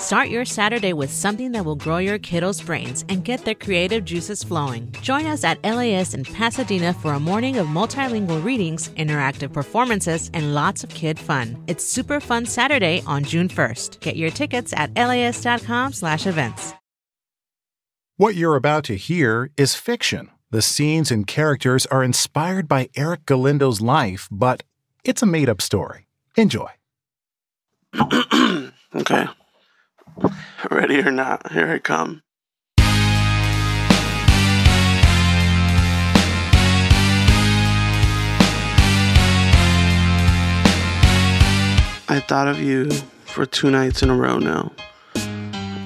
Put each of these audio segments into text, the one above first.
Start your Saturday with something that will grow your kiddos' brains and get their creative juices flowing. Join us at LAist in Pasadena for a morning of multilingual readings, interactive performances, and lots of kid fun. It's Super Fun Saturday on June 1st. Get your tickets at laist.com/events. What you're about to hear is fiction. The scenes and characters are inspired by Erick Galindo's life, but it's a made-up story. Enjoy. okay. Ready or not, here I come. I thought of you for two nights in a row now.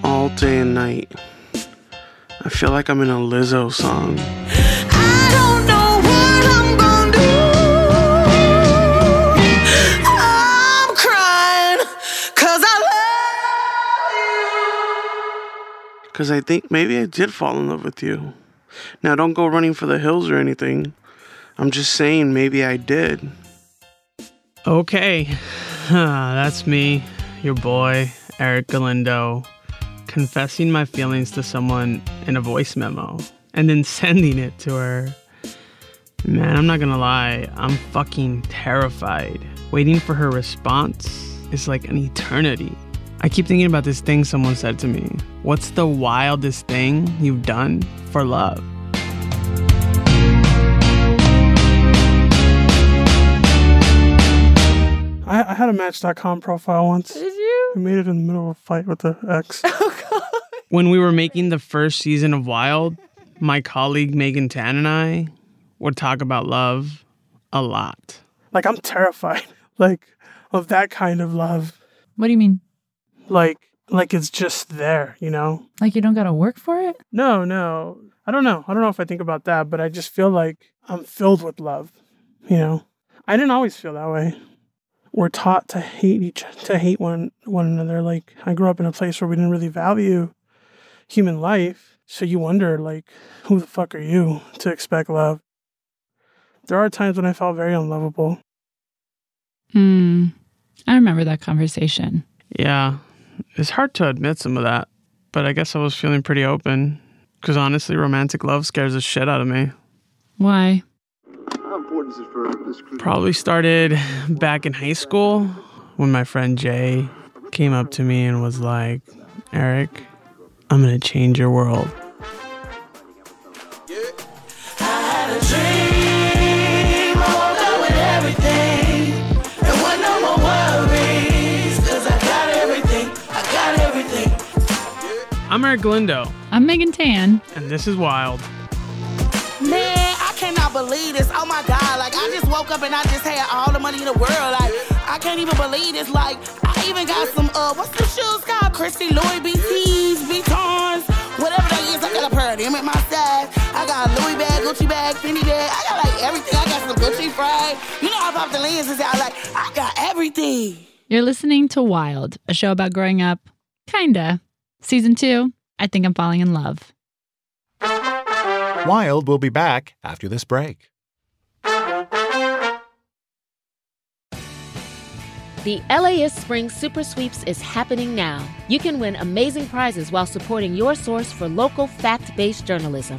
All day and night. I feel like I'm in a Lizzo song. Because I think maybe I did fall in love with you. Now, don't go running for the hills or anything. I'm just saying maybe I did. Okay, that's me, your boy, Erick Galindo, confessing my feelings to someone in a voice memo and then sending it to her. Man, I'm not gonna lie, I'm fucking terrified. Waiting for her response is like an eternity. I keep thinking about this thing someone said to me. What's the wildest thing you've done for love? I, I had a Match.com profile once. Did you? I made it in the middle of a fight with the ex. Oh, God. When we were making the first season of Wild, my colleague Megan Tan and I would talk about love a lot. like I'm terrified, like of that kind of love. What do you mean? Like, like it's just there, you know? Like you don't gotta work for it? No, no. I don't know. I don't know if I think about that, but I just feel like I'm filled with love. You know, I didn't always feel that way. We're taught to hate each, to hate one one another. Like I grew up in a place where we didn't really value human life, so you wonder, like, who the fuck are you to expect love? There are times when I felt very unlovable. Hmm. I remember that conversation. Yeah, it's hard to admit some of that, but I guess I was feeling pretty open. Because honestly, romantic love scares the shit out of me. Why? Probably started back in high school when my friend Jay came up to me and was like, Erick, I'm going to change your world. I'm Erick Galindo, I'm Megan Tan. and this is Wild. Man, I cannot believe this. Oh my God. Like, I just woke up and I just had all the money in the world. Like, I can't even believe this. Like, I even got some, uh, what's the shoes called? Christy Louis BTs, Vuittons, whatever that is. I got a pair of them at my side. I got a Louis bag, Gucci bag, Fendi bag. I got like everything. I got some Gucci frame. You know, I popped the lenses out. Like, I got everything. You're listening to Wild, a show about growing up. Kinda. Season two, I think I'm falling in love. Wild will be back after this break. The LAist Spring Super Sweeps is happening now. You can win amazing prizes while supporting your source for local fact based journalism.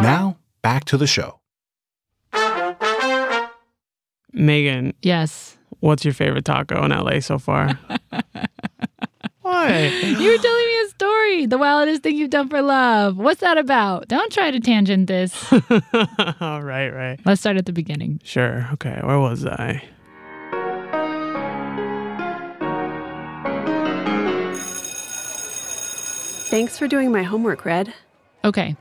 Now, back to the show. Megan, Yes. what's your favorite taco in LA so far? what? You were telling me a story. The wildest thing you've done for love. What's that about? Don't try to tangent this. All right, right. Let's start at the beginning. Sure. Okay. Where was I? Thanks for doing my homework, Red. Okay.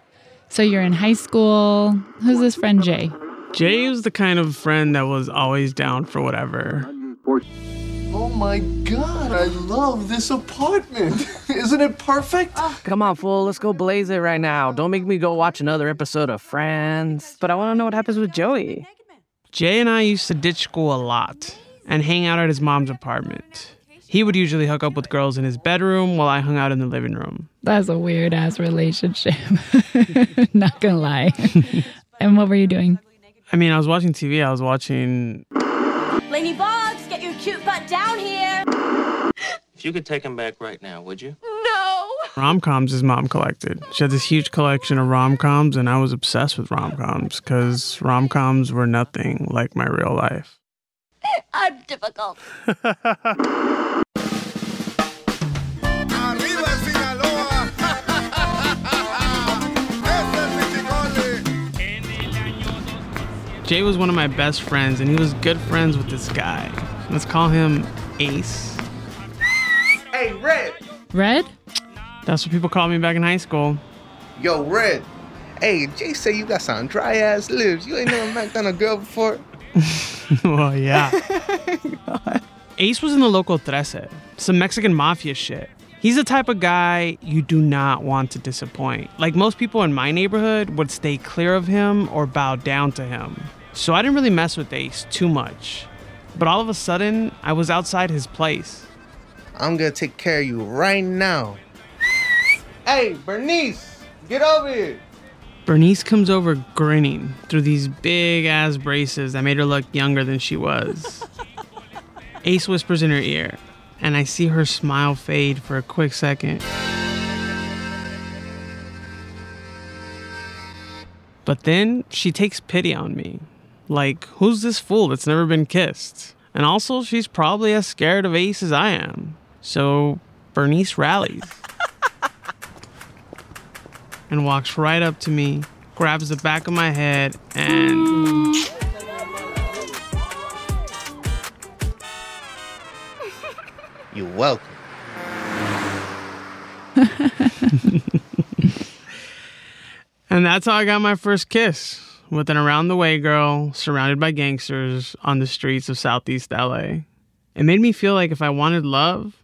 So you're in high school. Who's this friend Jay? Jay was the kind of friend that was always down for whatever. Oh my god, I love this apartment. Isn't it perfect? Come on, fool. Let's go blaze it right now. Don't make me go watch another episode of Friends. But I want to know what happens with Joey. Jay and I used to ditch school a lot and hang out at his mom's apartment. He would usually hook up with girls in his bedroom while I hung out in the living room. That's a weird ass relationship. Not gonna lie. and what were you doing? I mean, I was watching TV. I was watching. Lady Boggs, get your cute butt down here. If you could take him back right now, would you? No. rom coms his mom collected. She had this huge collection of rom coms, and I was obsessed with rom coms because rom coms were nothing like my real life. I'm difficult. Jay was one of my best friends, and he was good friends with this guy. Let's call him Ace. Hey, Red. Red? That's what people called me back in high school. Yo, Red. Hey, Jay say you got some dry ass lips. You ain't never knocked on a girl before. well, yeah. Ace was in the local trece, some Mexican mafia shit. He's the type of guy you do not want to disappoint. Like most people in my neighborhood would stay clear of him or bow down to him. So I didn't really mess with Ace too much. But all of a sudden, I was outside his place. I'm gonna take care of you right now. Hey, Bernice, get over here. Bernice comes over grinning through these big ass braces that made her look younger than she was. Ace whispers in her ear, and I see her smile fade for a quick second. But then she takes pity on me. Like, who's this fool that's never been kissed? And also, she's probably as scared of Ace as I am. So, Bernice rallies and walks right up to me, grabs the back of my head, and. You're welcome. And that's how I got my first kiss with an around the way girl surrounded by gangsters on the streets of Southeast LA. It made me feel like if I wanted love,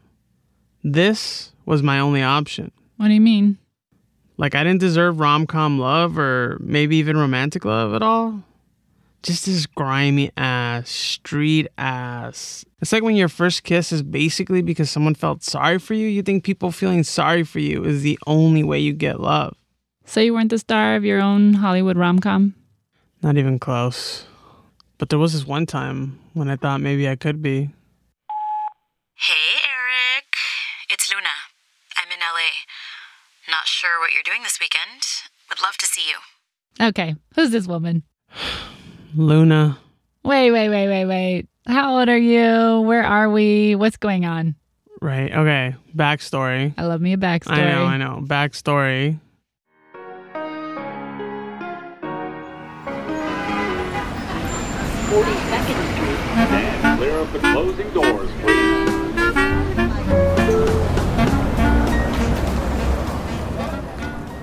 this was my only option. What do you mean? Like I didn't deserve rom com love or maybe even romantic love at all. Just this grimy ass, street ass. It's like when your first kiss is basically because someone felt sorry for you. You think people feeling sorry for you is the only way you get love. So you weren't the star of your own Hollywood rom com? Not even close. But there was this one time when I thought maybe I could be. Hey, Erick. It's Luna. I'm in LA. Not sure what you're doing this weekend. Would love to see you. Okay. Who's this woman? Luna. Wait, wait, wait, wait, wait. How old are you? Where are we? What's going on? Right. Okay. Backstory. I love me a backstory. I know, I know. Backstory. 42nd Street. And clear up the closing doors, please.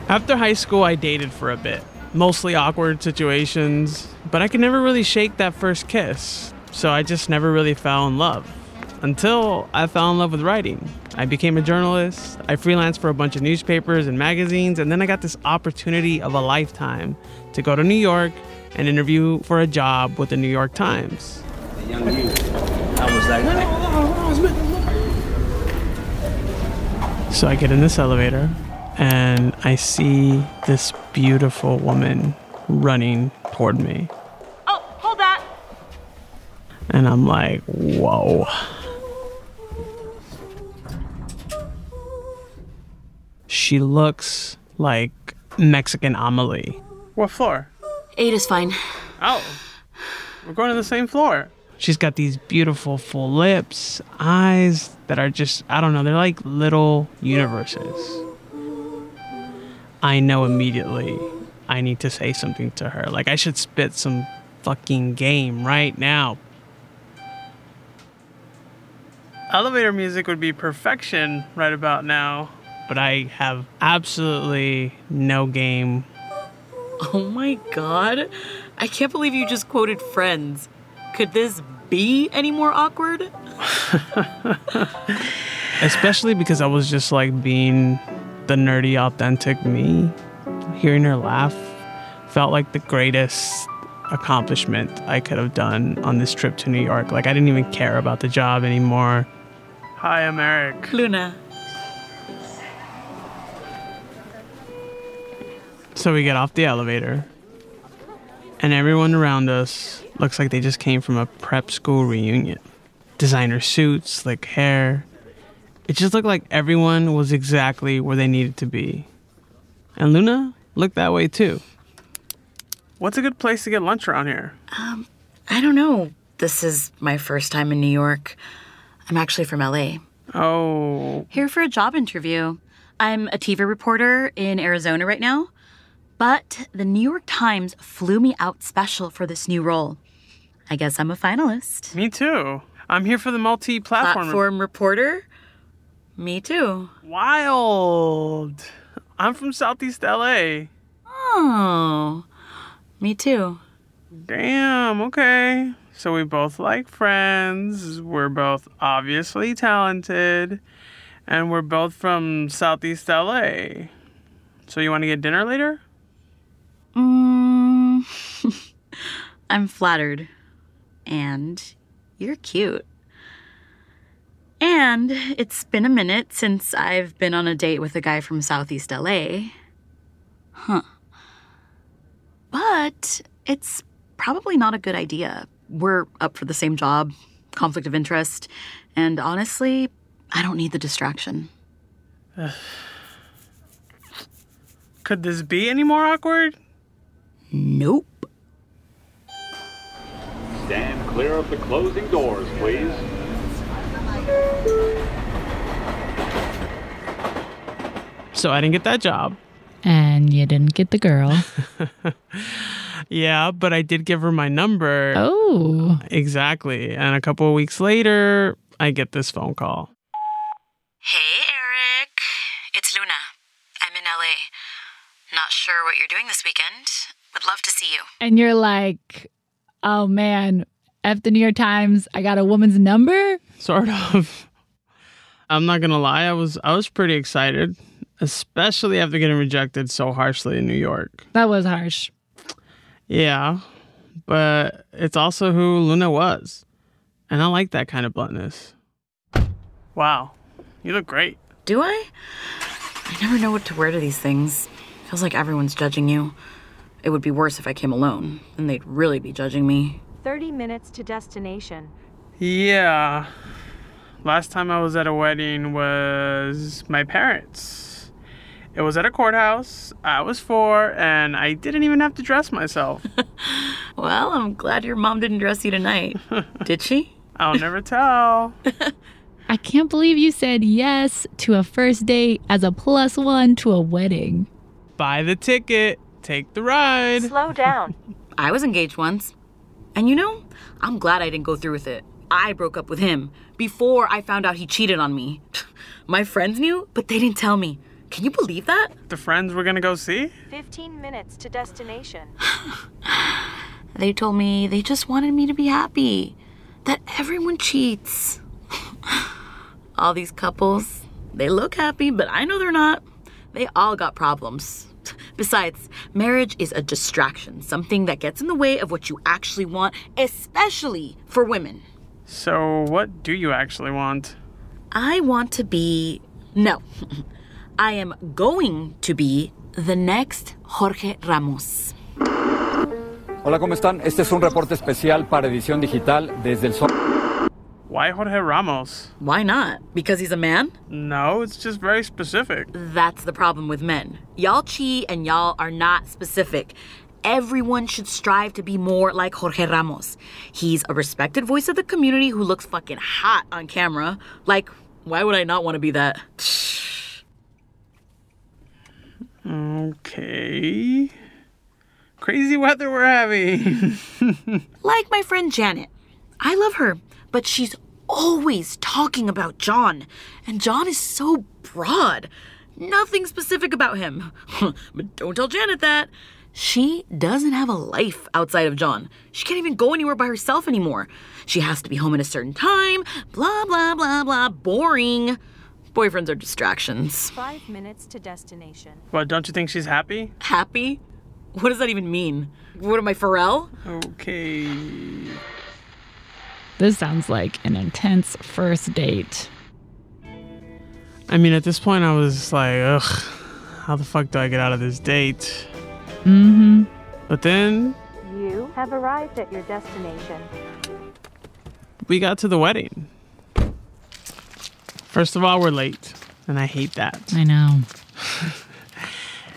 After high school, I dated for a bit. Mostly awkward situations, but I could never really shake that first kiss. So I just never really fell in love. Until I fell in love with writing. I became a journalist. I freelanced for a bunch of newspapers and magazines, and then I got this opportunity of a lifetime to go to New York and interview for a job with the New York Times. Young you. How was that night? So I get in this elevator and I see this beautiful woman running toward me. Oh, hold that. And I'm like, whoa. She looks like Mexican Amelie. What floor? Eight is fine. Oh, we're going to the same floor. She's got these beautiful full lips, eyes that are just, I don't know, they're like little universes. I know immediately I need to say something to her. Like, I should spit some fucking game right now. Elevator music would be perfection right about now, but I have absolutely no game. Oh my god. I can't believe you just quoted Friends. Could this be any more awkward? Especially because I was just like being the nerdy, authentic me. Hearing her laugh felt like the greatest accomplishment I could have done on this trip to New York. Like, I didn't even care about the job anymore. Hi, I'm Erick. Luna. So we get off the elevator, and everyone around us looks like they just came from a prep school reunion. Designer suits, slick hair. It just looked like everyone was exactly where they needed to be. And Luna looked that way too. What's a good place to get lunch around here? Um, I don't know. This is my first time in New York. I'm actually from LA. Oh. Here for a job interview. I'm a TV reporter in Arizona right now, but the New York Times flew me out special for this new role. I guess I'm a finalist. Me too. I'm here for the multi platform. Platform reporter? Me too. Wild. I'm from Southeast LA. Oh, me too. Damn, okay. So we both like friends. We're both obviously talented. And we're both from Southeast LA. So you want to get dinner later? Mm, I'm flattered. And you're cute. And it's been a minute since I've been on a date with a guy from Southeast LA. Huh. But it's probably not a good idea. We're up for the same job, conflict of interest, and honestly, I don't need the distraction. Could this be any more awkward? Nope. Stand clear of the closing doors, please. So I didn't get that job. And you didn't get the girl. Yeah, but I did give her my number. Oh. Exactly. And a couple of weeks later, I get this phone call. Hey, Erick. It's Luna. I'm in LA. Not sure what you're doing this weekend. Would love to see you. And you're like, oh man, F the New York Times, I got a woman's number? Sort of. I'm not gonna lie, I was I was pretty excited, especially after getting rejected so harshly in New York. That was harsh. Yeah, but it's also who Luna was. And I like that kind of bluntness. Wow, you look great. Do I? I never know what to wear to these things. Feels like everyone's judging you. It would be worse if I came alone, and they'd really be judging me. 30 minutes to destination. Yeah. Last time I was at a wedding was my parents. It was at a courthouse. I was four, and I didn't even have to dress myself. Well, I'm glad your mom didn't dress you tonight. Did she? I'll never tell. I can't believe you said yes to a first date as a plus one to a wedding. Buy the ticket, take the ride. Slow down. I was engaged once. And you know, I'm glad I didn't go through with it. I broke up with him before I found out he cheated on me. My friends knew, but they didn't tell me. Can you believe that? The friends we're gonna go see? 15 minutes to destination. They told me they just wanted me to be happy. That everyone cheats. all these couples, they look happy, but I know they're not. They all got problems. Besides, marriage is a distraction, something that gets in the way of what you actually want, especially for women. So, what do you actually want? I want to be. No. I am going to be the next Jorge Ramos. Hola, ¿cómo están? Este es un reporte especial para edición digital desde el sol. Why Jorge Ramos? Why not? Because he's a man? No, it's just very specific. That's the problem with men. Y'all chi and y'all are not specific. everyone should strive to be more like Jorge Ramos. He's a respected voice of the community who looks fucking hot on camera. Like, why would I not want to be that? Okay. Crazy weather we're having. like my friend Janet. I love her, but she's always talking about John. And John is so broad. Nothing specific about him. but don't tell Janet that. She doesn't have a life outside of John. She can't even go anywhere by herself anymore. She has to be home at a certain time. Blah, blah, blah, blah. Boring. Boyfriends are distractions. Five minutes to destination. What, don't you think she's happy? Happy? What does that even mean? What am I, Pharrell? Okay. This sounds like an intense first date. I mean, at this point, I was like, ugh, how the fuck do I get out of this date? Mm-hmm. But then You have arrived at your destination. we got to the wedding. First of all, we're late, and I hate that. I know.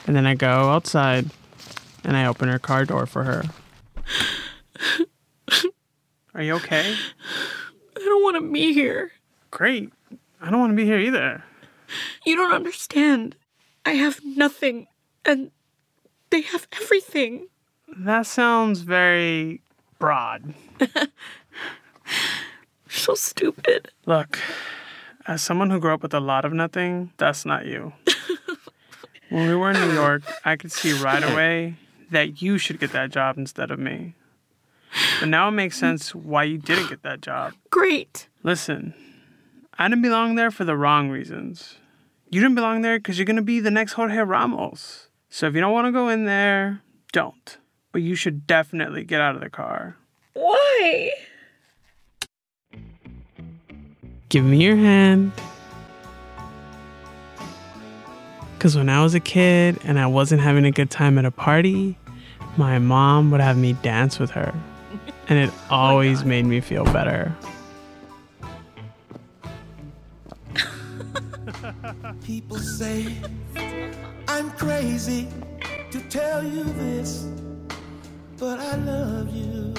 And then I go outside, and I open her car door for her. Are you okay? I don't want to be here. Great. I don't want to be here either. You don't understand. I have nothing, and they have everything. That sounds very broad. So stupid. Look, as someone who grew up with a lot of nothing, that's not you. when we were in New York, I could see right away that you should get that job instead of me. But now it makes sense why you didn't get that job. Great. Listen, I didn't belong there for the wrong reasons. You didn't belong there because you're going to be the next Jorge Ramos. So if you don't want to go in there, don't. But you should definitely get out of the car. Why? Give me your hand. Because when I was a kid and I wasn't having a good time at a party, my mom would have me dance with her. And it always made me feel better. People say I'm crazy to tell you this, but I love you.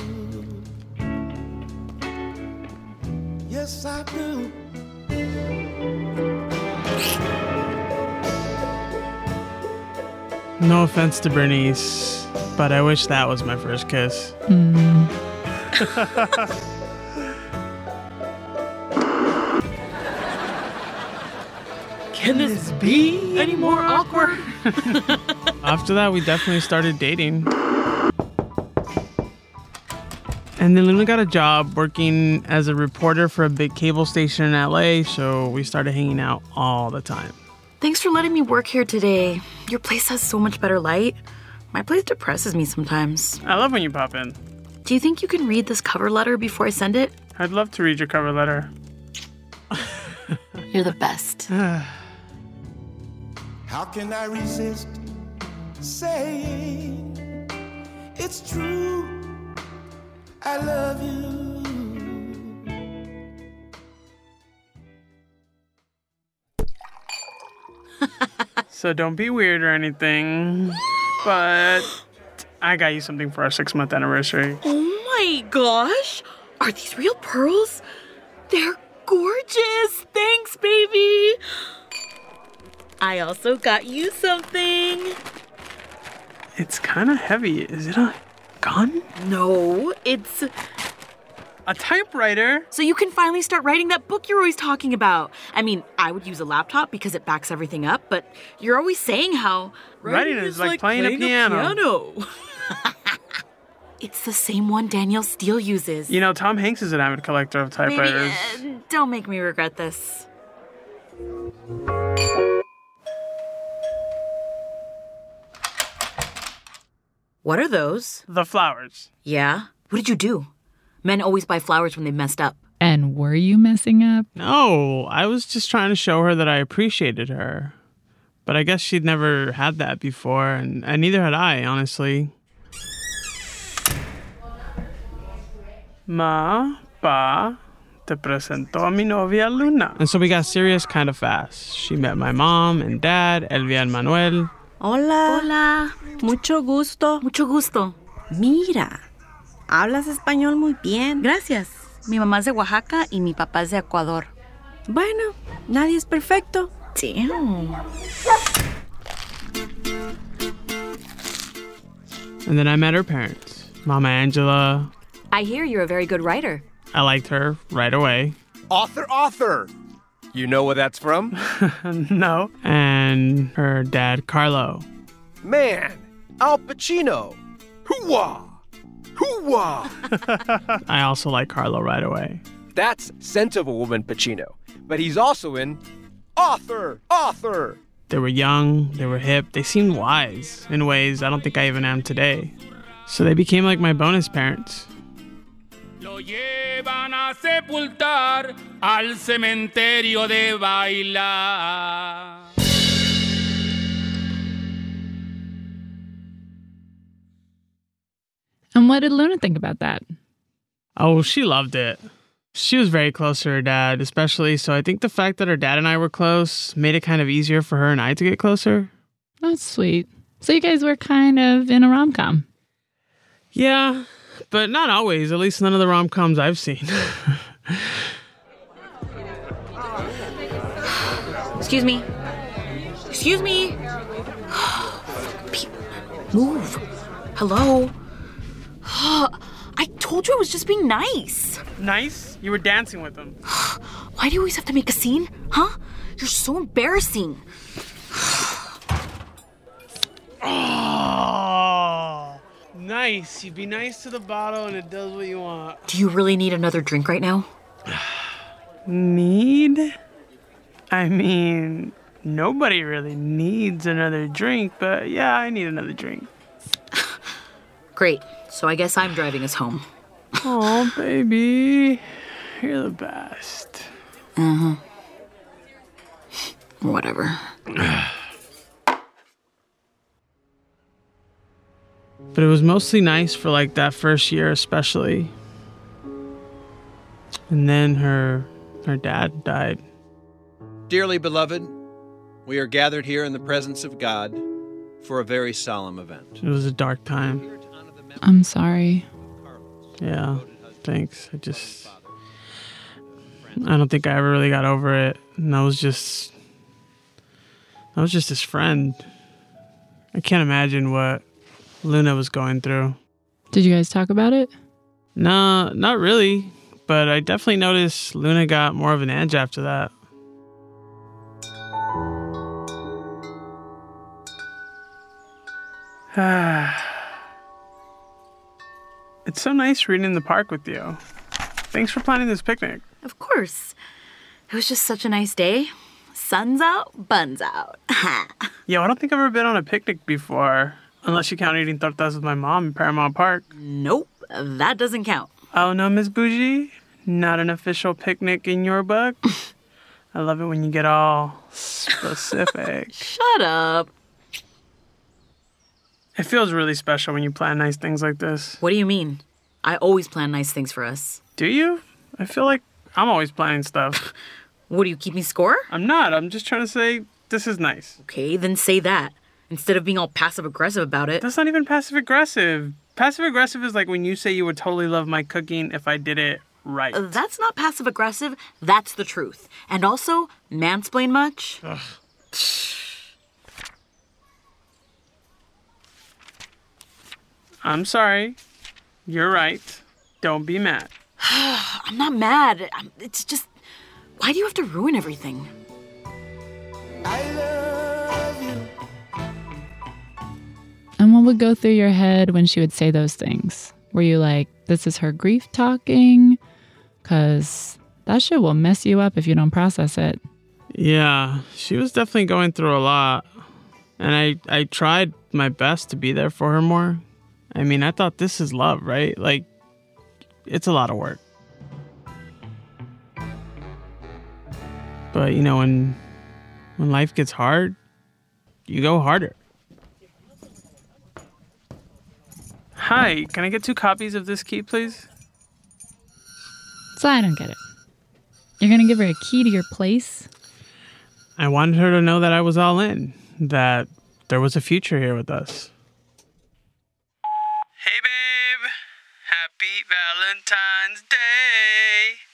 Yes, I do. No offense to Bernice, but I wish that was my first kiss. Mm. Can this be any more awkward? After that, we definitely started dating. And then Luna got a job working as a reporter for a big cable station in LA, so we started hanging out all the time. Thanks for letting me work here today. Your place has so much better light. My place depresses me sometimes. I love when you pop in. Do you think you can read this cover letter before I send it? I'd love to read your cover letter. You're the best. How can I resist saying it's true? I love you. So don't be weird or anything, but I got you something for our six month anniversary. Oh my gosh! Are these real pearls? They're gorgeous! Thanks, baby! I also got you something. It's kind of heavy. Is it a gun? No, it's a typewriter. So you can finally start writing that book you're always talking about. I mean, I would use a laptop because it backs everything up, but you're always saying how Writing is like playing a piano. piano. it's the same one Danielle Steel uses. You know, Tom Hanks is an avid collector of Baby, typewriters. uh, don't make me regret this. What are those? The flowers. Yeah? What did you do? Men always buy flowers when they messed up. And were you messing up? No, I was just trying to show her that I appreciated her. But I guess she'd never had that before, and, and neither had I, honestly. Ma, pa, te presento a mi novia Luna. And so we got serious kind of fast. She met my mom and dad, Elvia and Manuel, Hola. Hola. Mucho gusto. Mucho gusto. Mira, hablas español muy bien. Gracias. Mi mamá es de Oaxaca y mi papá es de Ecuador. Bueno, nadie es perfecto. Damn. And then I met her parents, Mama Angela. I hear you're a very good writer. I liked her right away. Author, author. You know where that's from? no. And her dad, Carlo. Man, Al Pacino. Hooah! Hooah! I also like Carlo right away. That's Scent of a Woman Pacino. But he's also in Author, Author. They were young, they were hip, they seemed wise in ways I don't think I even am today. So they became like my bonus parents. Lo llevan a sepultar al cementerio de bailar. And what did Luna think about that? Oh, she loved it. She was very close to her dad, especially. So I think the fact that her dad and I were close made it kind of easier for her and I to get closer. That's sweet. So you guys were kind of in a rom com. Yeah, but not always. At least none of the rom coms I've seen. Excuse me. Excuse me. Move. Hello. I told you I was just being nice. nice? You were dancing with him. Why do you always have to make a scene? Huh? You're so embarrassing. Oh, nice. You be nice to the bottle and it does what you want. Do you really need another drink right now? Need? I mean, nobody really needs another drink, but yeah, I need another drink. Great. So I guess I'm driving us home. Oh, baby. You're the best. Uh huh. Whatever. But it was mostly nice for like that first year, especially. And then her her dad died. Dearly beloved, we are gathered here in the presence of God for a very solemn event. It was a dark time. I'm sorry. Yeah, thanks. I just I don't think I ever really got over it. And I was just I was just his friend. I can't imagine what Luna was going through. Did you guys talk about it? No, not really. But I definitely noticed Luna got more of an edge after that. it's so nice reading in the park with you. Thanks for planning this picnic. Of course. It was just such a nice day. Sun's out, buns out. Yo, I don't think I've ever been on a picnic before. Unless you count eating tortas with my mom in Paramount Park. Nope, that doesn't count. Oh no, Miss Bougie? Not an official picnic in your book? I love it when you get all specific. Shut up. It feels really special when you plan nice things like this. What do you mean? I always plan nice things for us. Do you? I feel like I'm always planning stuff. What do you keep me score? I'm not. I'm just trying to say this is nice. Okay, then say that instead of being all passive aggressive about it. That's not even passive aggressive. Passive aggressive is like when you say you would totally love my cooking if I did it right. Uh, That's not passive aggressive. That's the truth. And also, mansplain much? Ugh. I'm sorry. You're right. Don't be mad. I'm not mad. I'm- It's just, why do you have to ruin everything? And what would go through your head when she would say those things? Were you like, this is her grief talking? Because that shit will mess you up if you don't process it. Yeah, she was definitely going through a lot. And I, I tried my best to be there for her more. I mean, I thought this is love, right? Like, it's a lot of work. But, you know, when, when life gets hard, you go harder. Hi, can I get two copies of this key, please? So I don't get it. You're going to give her a key to your place? I wanted her to know that I was all in, that there was a future here with us. Hey, babe. Happy Valentine's Day.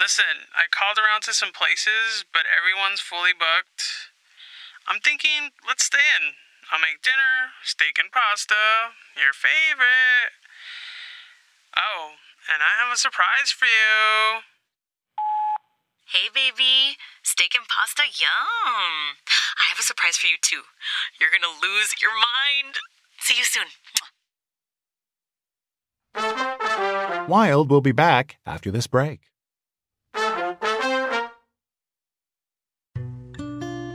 Listen, I called around to some places, but everyone's fully booked. I'm thinking, let's stay in. I'll make dinner, steak and pasta, your favorite. Oh, and I have a surprise for you. Hey, baby. Steak and pasta, yum. I have a surprise for you, too. You're gonna lose your mind. See you soon. Wild will be back after this break.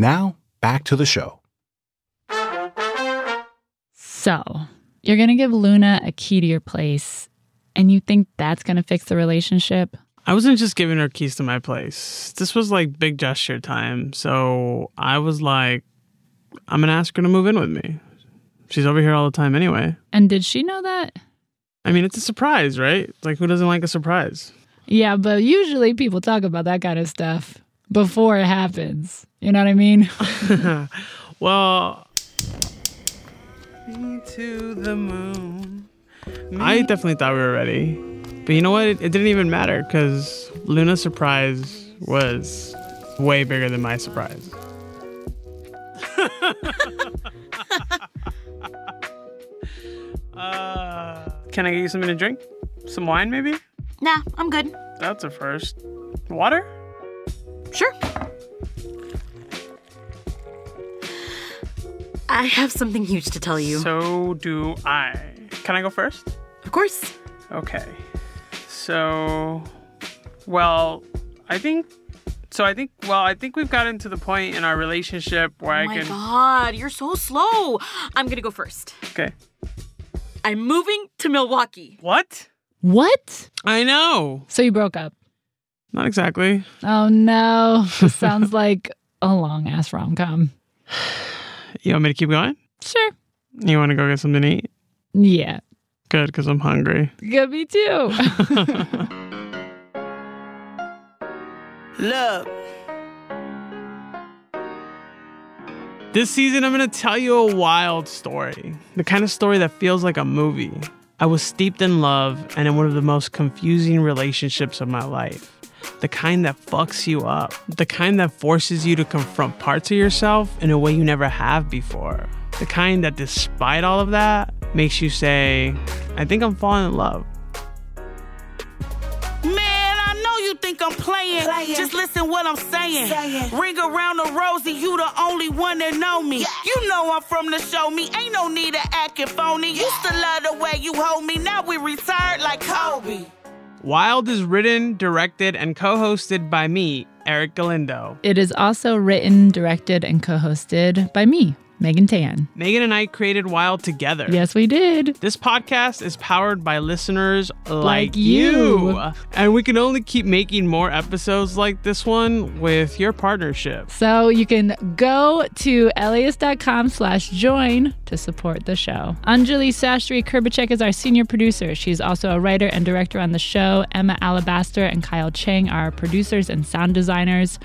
Now, back to the show. So, you're going to give Luna a key to your place, and you think that's going to fix the relationship? I wasn't just giving her keys to my place. This was like big gesture time. So I was like, I'm going to ask her to move in with me. She's over here all the time anyway. And did she know that? I mean, it's a surprise, right? Like, who doesn't like a surprise? Yeah, but usually people talk about that kind of stuff before it happens. You know what I mean? well, me to the moon. I definitely thought we were ready. But you know what? It, it didn't even matter because Luna's surprise was way bigger than my surprise. uh, can I get you something to drink? Some wine, maybe? Nah, I'm good. That's a first. Water? Sure. I have something huge to tell you. So do I. Can I go first? Of course. Okay. So, well, I think. So I think. Well, I think we've gotten to the point in our relationship where oh I my can. god, you're so slow. I'm gonna go first. Okay. I'm moving to Milwaukee. What? What? I know. So you broke up? Not exactly. Oh no. This sounds like a long ass rom com. You want me to keep going? Sure. You want to go get something to eat? Yeah. Good, because I'm hungry. Good, me too. Look. This season, I'm going to tell you a wild story. The kind of story that feels like a movie. I was steeped in love and in one of the most confusing relationships of my life. The kind that fucks you up. The kind that forces you to confront parts of yourself in a way you never have before. The kind that, despite all of that, makes you say, I think I'm falling in love. Man, I know you think I'm playing. Just listen what I'm saying. Ring around the rosy, you the only one that know me. You know I'm from the show me. Ain't no need of acting phony. Used to love the way you hold me. Now we retired like Kobe. Wild is written, directed, and co hosted by me, Erick Galindo. it is also written, directed, and co hosted by me, Megan Tan. Megan and I created Wild together. Yes, we did. This podcast is powered by listeners like, Like you. you. And we can only keep making more episodes like this one with your partnership. So you can go to LAist.com slash join to support the show. Anjali Sastry Kurbacek is our senior producer. She's also a writer and director on the show. Emma Alabaster and Kyle Chang are our producers and sound designers.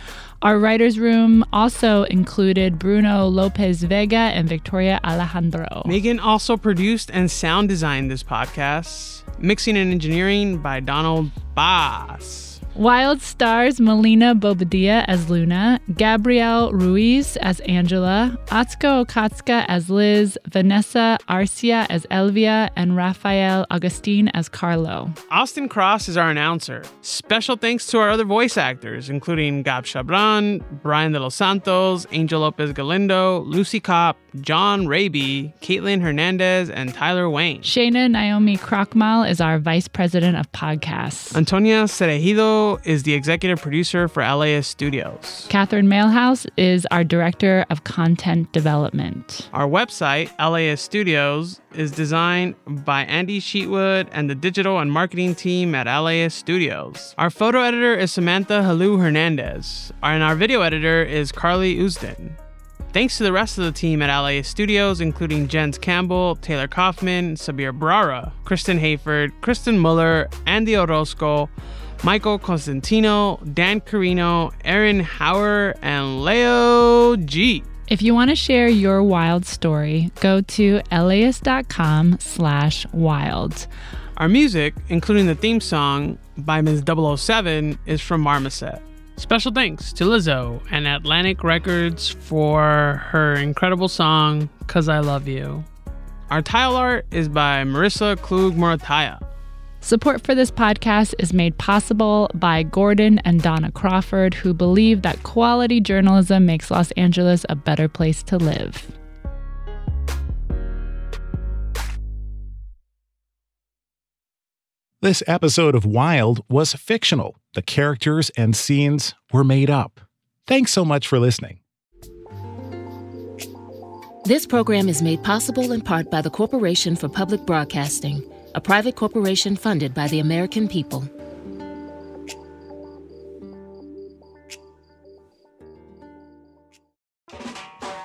Our writer's room also included Bruno Lopez Vega and Victoria Alejandro. Megan also produced and sound designed this podcast. Mixing and engineering by Donald Paz. Wild stars Melina Bobadilla as Luna, Gabrielle Ruiz as Angela, Atsuko Okatsuka as Liz, Vanessa Arcia as Elvia, and Rafael Agustin as Carlo. Austin Cross is our announcer. Special thanks to our other voice actors, including Gab Chabran, Brian de los Santos, Angel Lopez Galindo, Lucy Kopp, John Raby, Caitlin Hernandez, and Tyler Wayne. Shana Naomi Krochmal is our vice president of podcasts. Antonia Cereijido is the executive producer for LAist Studios. Catherine Mailhouse is our director of content development. Our website, LAist Studios, is designed by Andy Sheetwood and the digital and marketing team at LAist Studios. Our photo editor is Samantha Halu Hernandez, and our video editor is Carly Usden. Thanks to the rest of the team at LAist Studios, including Jens Campbell, Taylor Kaufman, Sabir Brara, Kristen Hayford, Kristen Muller, Andy Orozco, Michael Constantino, Dan Carino, Aaron Hauer, and Leo G. If you want to share your wild story, go to laist.com slash wild. Our music, including the theme song by Ms. 007, is from Marmoset. Special thanks to Lizzo and Atlantic Records for her incredible song, Cause I Love You. Our tile art is by Marissa Klug Morataya. Support for this podcast is made possible by Gordon and Donna Crawford, who believe that quality journalism makes Los Angeles a better place to live. This episode of Wild was fictional. The characters and scenes were made up. Thanks so much for listening. This program is made possible in part by the Corporation for Public Broadcasting, a private corporation funded by the American people.